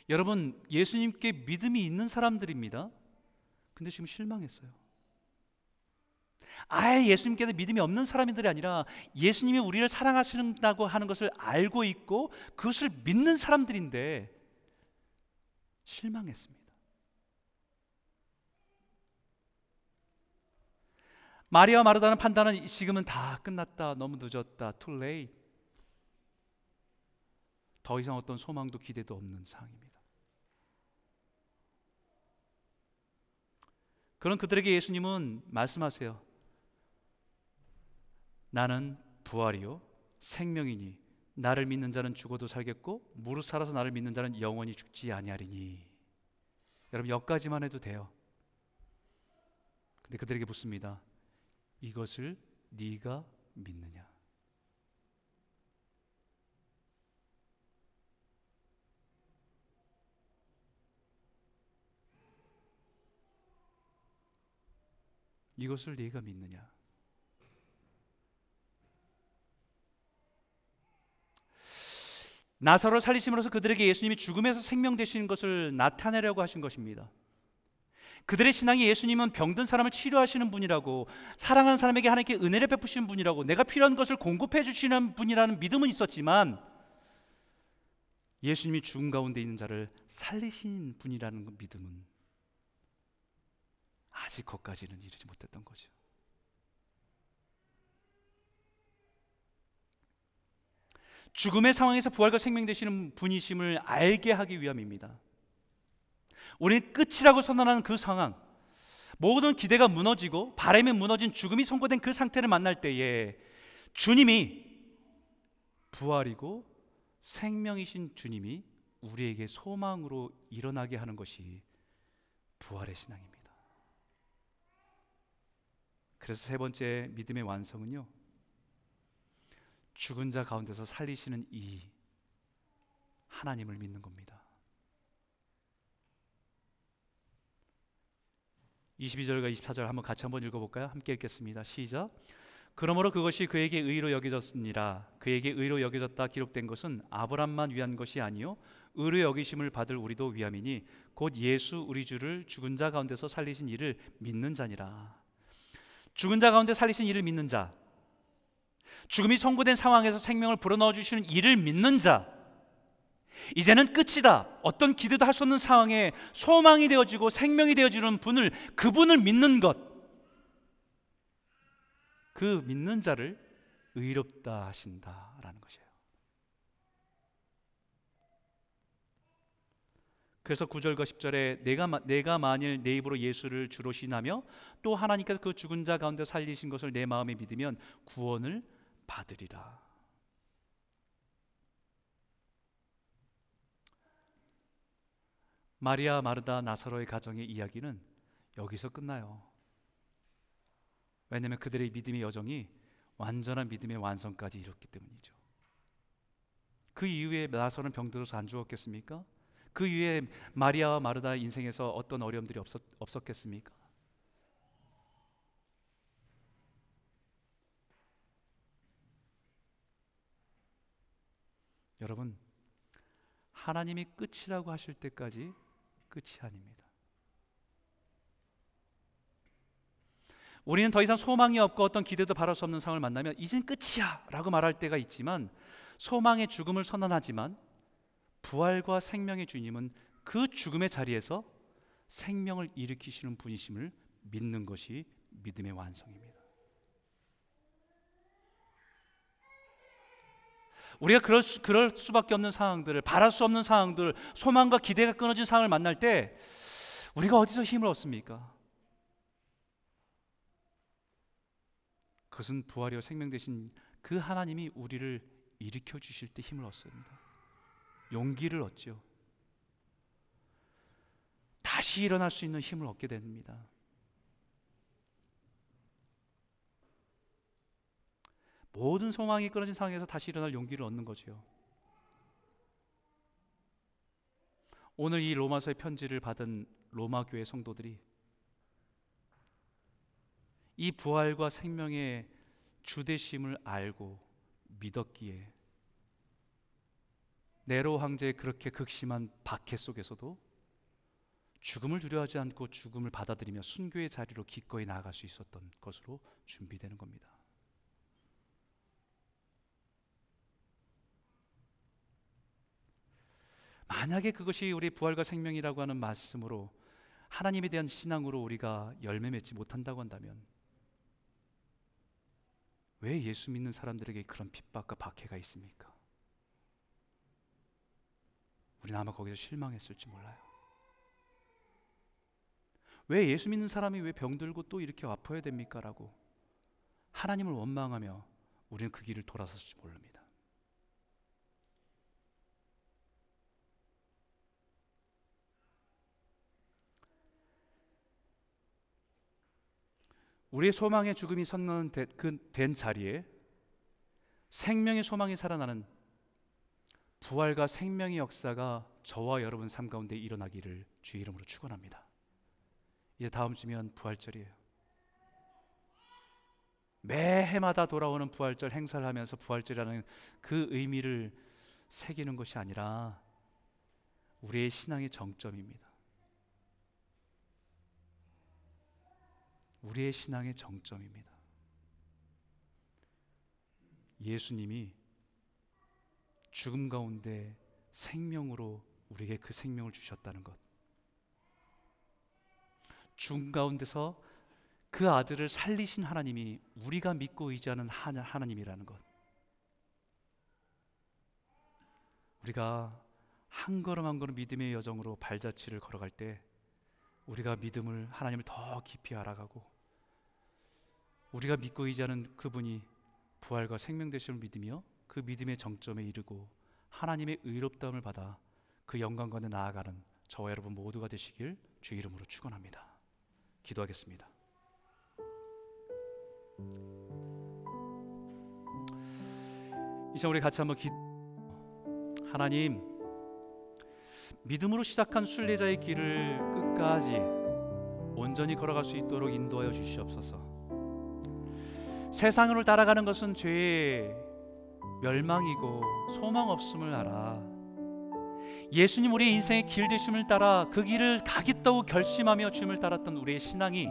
Speaker 1: 여러분, 예수님께 믿음이 있는 사람들입니다. 근데 지금 실망했어요. 아예 예수님께서 믿음이 없는 사람들이 아니라 예수님이 우리를 사랑하신다고 하는 것을 알고 있고 그것을 믿는 사람들인데 실망했습니다. 마리아 마르다는 판단은 지금은 다 끝났다. 너무 늦었다. too late. 더 이상 어떤 소망도 기대도 없는 상황입니다. 그런 그들에게 예수님은 말씀하세요. 나는 부활이요 생명이니 나를 믿는 자는 죽어도 살겠고 무릇 살아서 나를 믿는 자는 영원히 죽지 아니하리니. 여러분 여기까지만 해도 돼요. 근데 그들에게 묻습니다. 이것을 네가 믿느냐? 이것을 네가 믿느냐? 나사로를 살리심으로써 그들에게 예수님이 죽음에서 생명 되시는 것을 나타내려고 하신 것입니다. 그들의 신앙이 예수님은 병든 사람을 치료하시는 분이라고 사랑하는 사람에게 하나님께 은혜를 베푸시는 분이라고 내가 필요한 것을 공급해 주시는 분이라는 믿음은 있었지만 예수님이 죽음 가운데 있는 자를 살리신 분이라는 그 믿음은 아직 거기까지는 이르지 못했던 거죠. 죽음의 상황에서 부활과 생명 되시는 분이심을 알게 하기 위함입니다. 우리는 끝이라고 선언하는 그 상황, 모든 기대가 무너지고 바람에 무너진 죽음이 선고된 그 상태를 만날 때에 주님이 부활이고 생명이신 주님이 우리에게 소망으로 일어나게 하는 것이 부활의 신앙입니다. 그래서 세 번째 믿음의 완성은요. 죽은 자 가운데서 살리시는 이 하나님을 믿는 겁니다. 22절과 24절 한번 같이 한번 읽어볼까요? 함께 읽겠습니다. 시작. 그러므로 그것이 그에게 의로 여겨졌습니다. 그에게 의로 여겨졌다 기록된 것은 아브람만 위한 것이 아니요 의로 여기심을 받을 우리도 위함이니 곧 예수 우리 주를 죽은 자 가운데서 살리신 이를 믿는 자니라. 죽은 자 가운데 살리신 이를 믿는 자. 죽음이 선고된 상황에서 생명을 불어넣어 주시는 이를 믿는 자. 이제는 끝이다. 어떤 기대도 할 수 없는 상황에 소망이 되어지고 생명이 되어지는 분을 그분을 믿는 것. 그 믿는 자를 의롭다 하신다라는 것이에요. 그래서 9절과 10절에 내가 내가 만일 내 입으로 예수를 주로 신하며 또 하나님께서 그 죽은 자 가운데 살리신 것을 내 마음에 믿으면 구원을 받으리라. 마리아 마르다 나사로의 가정의 이야기는 여기서 끝나요. 왜냐하면 그들의 믿음의 여정이 완전한 믿음의 완성까지 이뤘기 때문이죠. 그 이후에 나사로는 병들어서 안 죽었겠습니까? 그 이후에 마리아와 마르다 인생에서 어떤 어려움들이 없었, 없었겠습니까? 여러분, 하나님이 끝이라고 하실 때까지 끝이 아닙니다. 우리는 더 이상 소망이 없고 어떤 기대도 바랄 수 없는 상황을 만나면 이젠 끝이야 라고 말할 때가 있지만 소망의 죽음을 선언하지만 부활과 생명의 주님은 그 죽음의 자리에서 생명을 일으키시는 분이심을 믿는 것이 믿음의 완성입니다. 우리가 그럴, 수, 그럴 수밖에 없는 상황들을 바랄 수 없는 상황들, 소망과 기대가 끊어진 상황을 만날 때 우리가 어디서 힘을 얻습니까? 그것은 부활이요 생명 되신 그 하나님이 우리를 일으켜 주실 때 힘을 얻습니다. 용기를 얻죠. 다시 일어날 수 있는 힘을 얻게 됩니다. 모든 소망이 끊어진 상황에서 다시 일어날 용기를 얻는 거지요. 오늘 이 로마서의 편지를 받은 로마 교회 성도들이 이 부활과 생명의 주대심을 알고 믿었기에 네로 황제의 그렇게 극심한 박해 속에서도 죽음을 두려워하지 않고 죽음을 받아들이며 순교의 자리로 기꺼이 나아갈 수 있었던 것으로 준비되는 겁니다. 만약에 그것이 우리 부활과 생명이라고 하는 말씀으로 하나님에 대한 신앙으로 우리가 열매 맺지 못한다고 한다면 왜 예수 믿는 사람들에게 그런 핍박과 박해가 있습니까? 우리는 아마 거기서 실망했을지 몰라요. 왜 예수 믿는 사람이 왜 병들고 또 이렇게 아파야 됩니까? 라고 하나님을 원망하며 우리는 그 길을 돌아섰을지 모릅니다. 우리의 소망의 죽음이 선언된 그 자리에 생명의 소망이 살아나는 부활과 생명의 역사가 저와 여러분 삶 가운데 일어나기를 주의 이름으로 축원합니다. 이제 다음 주면 부활절이에요. 매 해마다 돌아오는 부활절 행사를 하면서 부활절이라는 그 의미를 새기는 것이 아니라 우리의 신앙의 정점입니다. 우리의 신앙의 정점입니다. 예수님이 죽음 가운데 생명으로 우리에게 그 생명을 주셨다는 것. 죽음 가운데서 그 아들을 살리신 하나님이 우리가 믿고 의지하는 하나님이라는 것. 우리가 한 걸음 한 걸음 믿음의 여정으로 발자취를 걸어갈 때 우리가 믿음을 하나님을 더 깊이 알아가고 우리가 믿고 의지하는 그분이 부활과 생명 되심을 믿으며 그 믿음의 정점에 이르고 하나님의 의롭다움을 받아 그 영광과에 나아가는 저와 여러분 모두가 되시길 주 이름으로 축원합니다. 기도하겠습니다. 이제 우리 같이 한번 기 하나님 믿음으로 시작한 순례자의 길을 끝까지 온전히 걸어갈 수 있도록 인도하여 주시옵소서. 세상을 따라가는 것은 죄의 멸망이고 소망 없음을 알아. 예수님 우리의 인생의 길 되심을 따라 그 길을 가겠다고 결심하며 주님을 따랐던 우리의 신앙이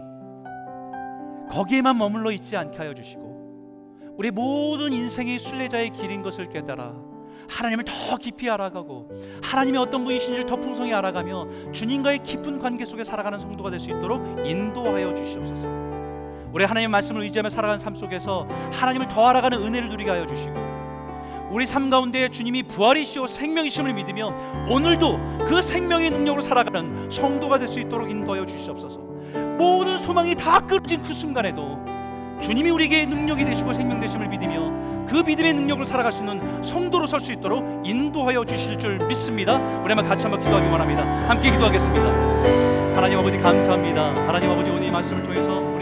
Speaker 1: 거기에만 머물러 있지 않게 하여 주시고 우리 모든 인생의 순례자의 길인 것을 깨달아 하나님을 더 깊이 알아가고 하나님의 어떤 분이신지를 더 풍성히 알아가며 주님과의 깊은 관계 속에 살아가는 성도가 될 수 있도록 인도하여 주시옵소서. 우리 하나님의 말씀을 의지하며 살아가는 삶 속에서 하나님을 더 알아가는 은혜를 누리게 하여 주시고 우리 삶 가운데 주님이 부활이시오 생명이심을 믿으며 오늘도 그 생명의 능력으로 살아가는 성도가 될 수 있도록 인도하여 주시옵소서. 모든 소망이 다 끊어진 그 순간에도 주님이 우리에게 능력이 되시고 생명 되심을 믿으며 그 믿음의 능력으로 살아갈 수 있는 성도로 설 수 있도록 인도하여 주실 줄 믿습니다. 우리 한번 같이 한번 기도하기 원합니다. 함께 기도하겠습니다. 하나님 아버지 감사합니다. 하나님 아버지 오늘 이 말씀을 통해서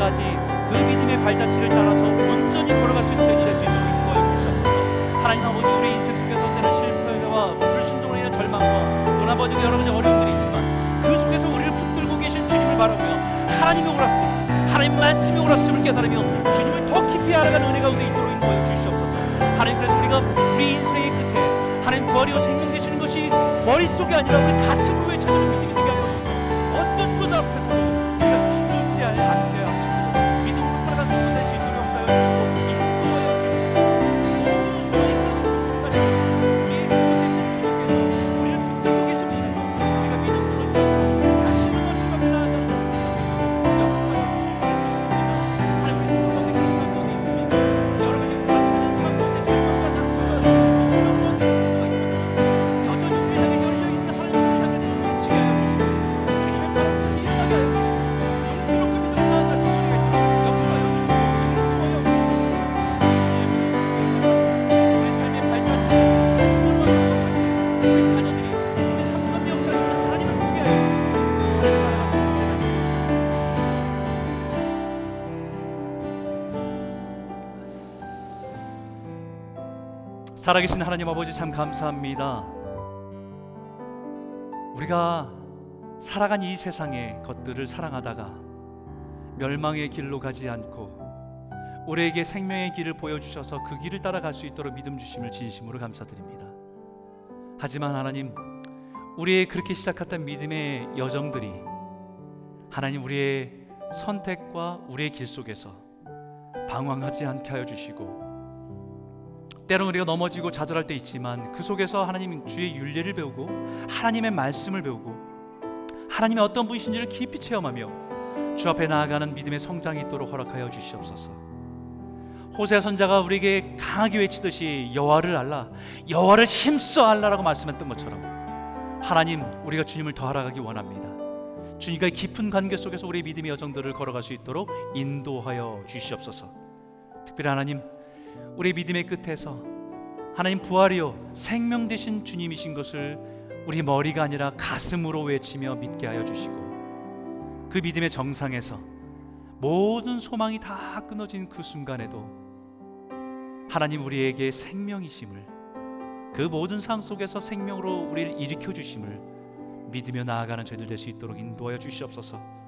Speaker 1: 이르기까지 그 믿음의 발자취를 따라서 온전히 걸어갈 수 있는 되이 될수 있도록 인도하여 주시옵소서. 하나님 아버지 우리 인생 속에서 때는 실패와 불순종으로 인한 절망과 또 아버지 여러 가지 어려움들이 있지만 그 속에서 우리를 붙들고 계신 주님을 바라며 하나님의 오랐음 하나님 말씀의 오랐음을 깨달으며 주님을 더 깊이 알아가는 은혜 가운데 있도록 인도하여 주시옵소서. 하나님 그래서 우리가 우리 인생의 끝에 하나님 버리고 생명 되시는 것이 머릿속이 아니라 우리 가슴 후에 믿 살아계신 하나님 아버지 참 감사합니다. 우리가 살아간 이 세상의 것들을 사랑하다가 멸망의 길로 가지 않고 우리에게 생명의 길을 보여주셔서 그 길을 따라갈 수 있도록 믿음 주심을 진심으로 감사드립니다. 하지만 하나님, 우리의 그렇게 시작했던 믿음의 여정들이 하나님 우리의 선택과 우리의 길 속에서 방황하지 않게 하여 주시고 때로 우리가 넘어지고 좌절할 때 있지만 그 속에서 하나님 주의 윤례를 배우고 하나님의 말씀을 배우고 하나님의 어떤 분이신지를 깊이 체험하며 주 앞에 나아가는 믿음의 성장이 있도록 허락하여 주시옵소서. 호세 선자가 우리에게 강하게 외치듯이 여호와를 알라, 여호와를 힘써 알라라고 말씀했던 것처럼 하나님 우리가 주님을 더 알아가기 원합니다. 주님과의 깊은 관계 속에서 우리의 믿음의 여정들을 걸어갈 수 있도록 인도하여 주시옵소서. 특별히 하나님 우리 믿음의 끝에서 하나님 부활이요 생명 되신 주님이신 것을 우리 머리가 아니라 가슴으로 외치며 믿게 하여 주시고 그 믿음의 정상에서 모든 소망이 다 끊어진 그 순간에도 하나님 우리에게 생명이심을 그 모든 상황 속에서 생명으로 우리를 일으켜 주심을 믿으며 나아가는 저희들 될 수 있도록 인도하여 주시옵소서.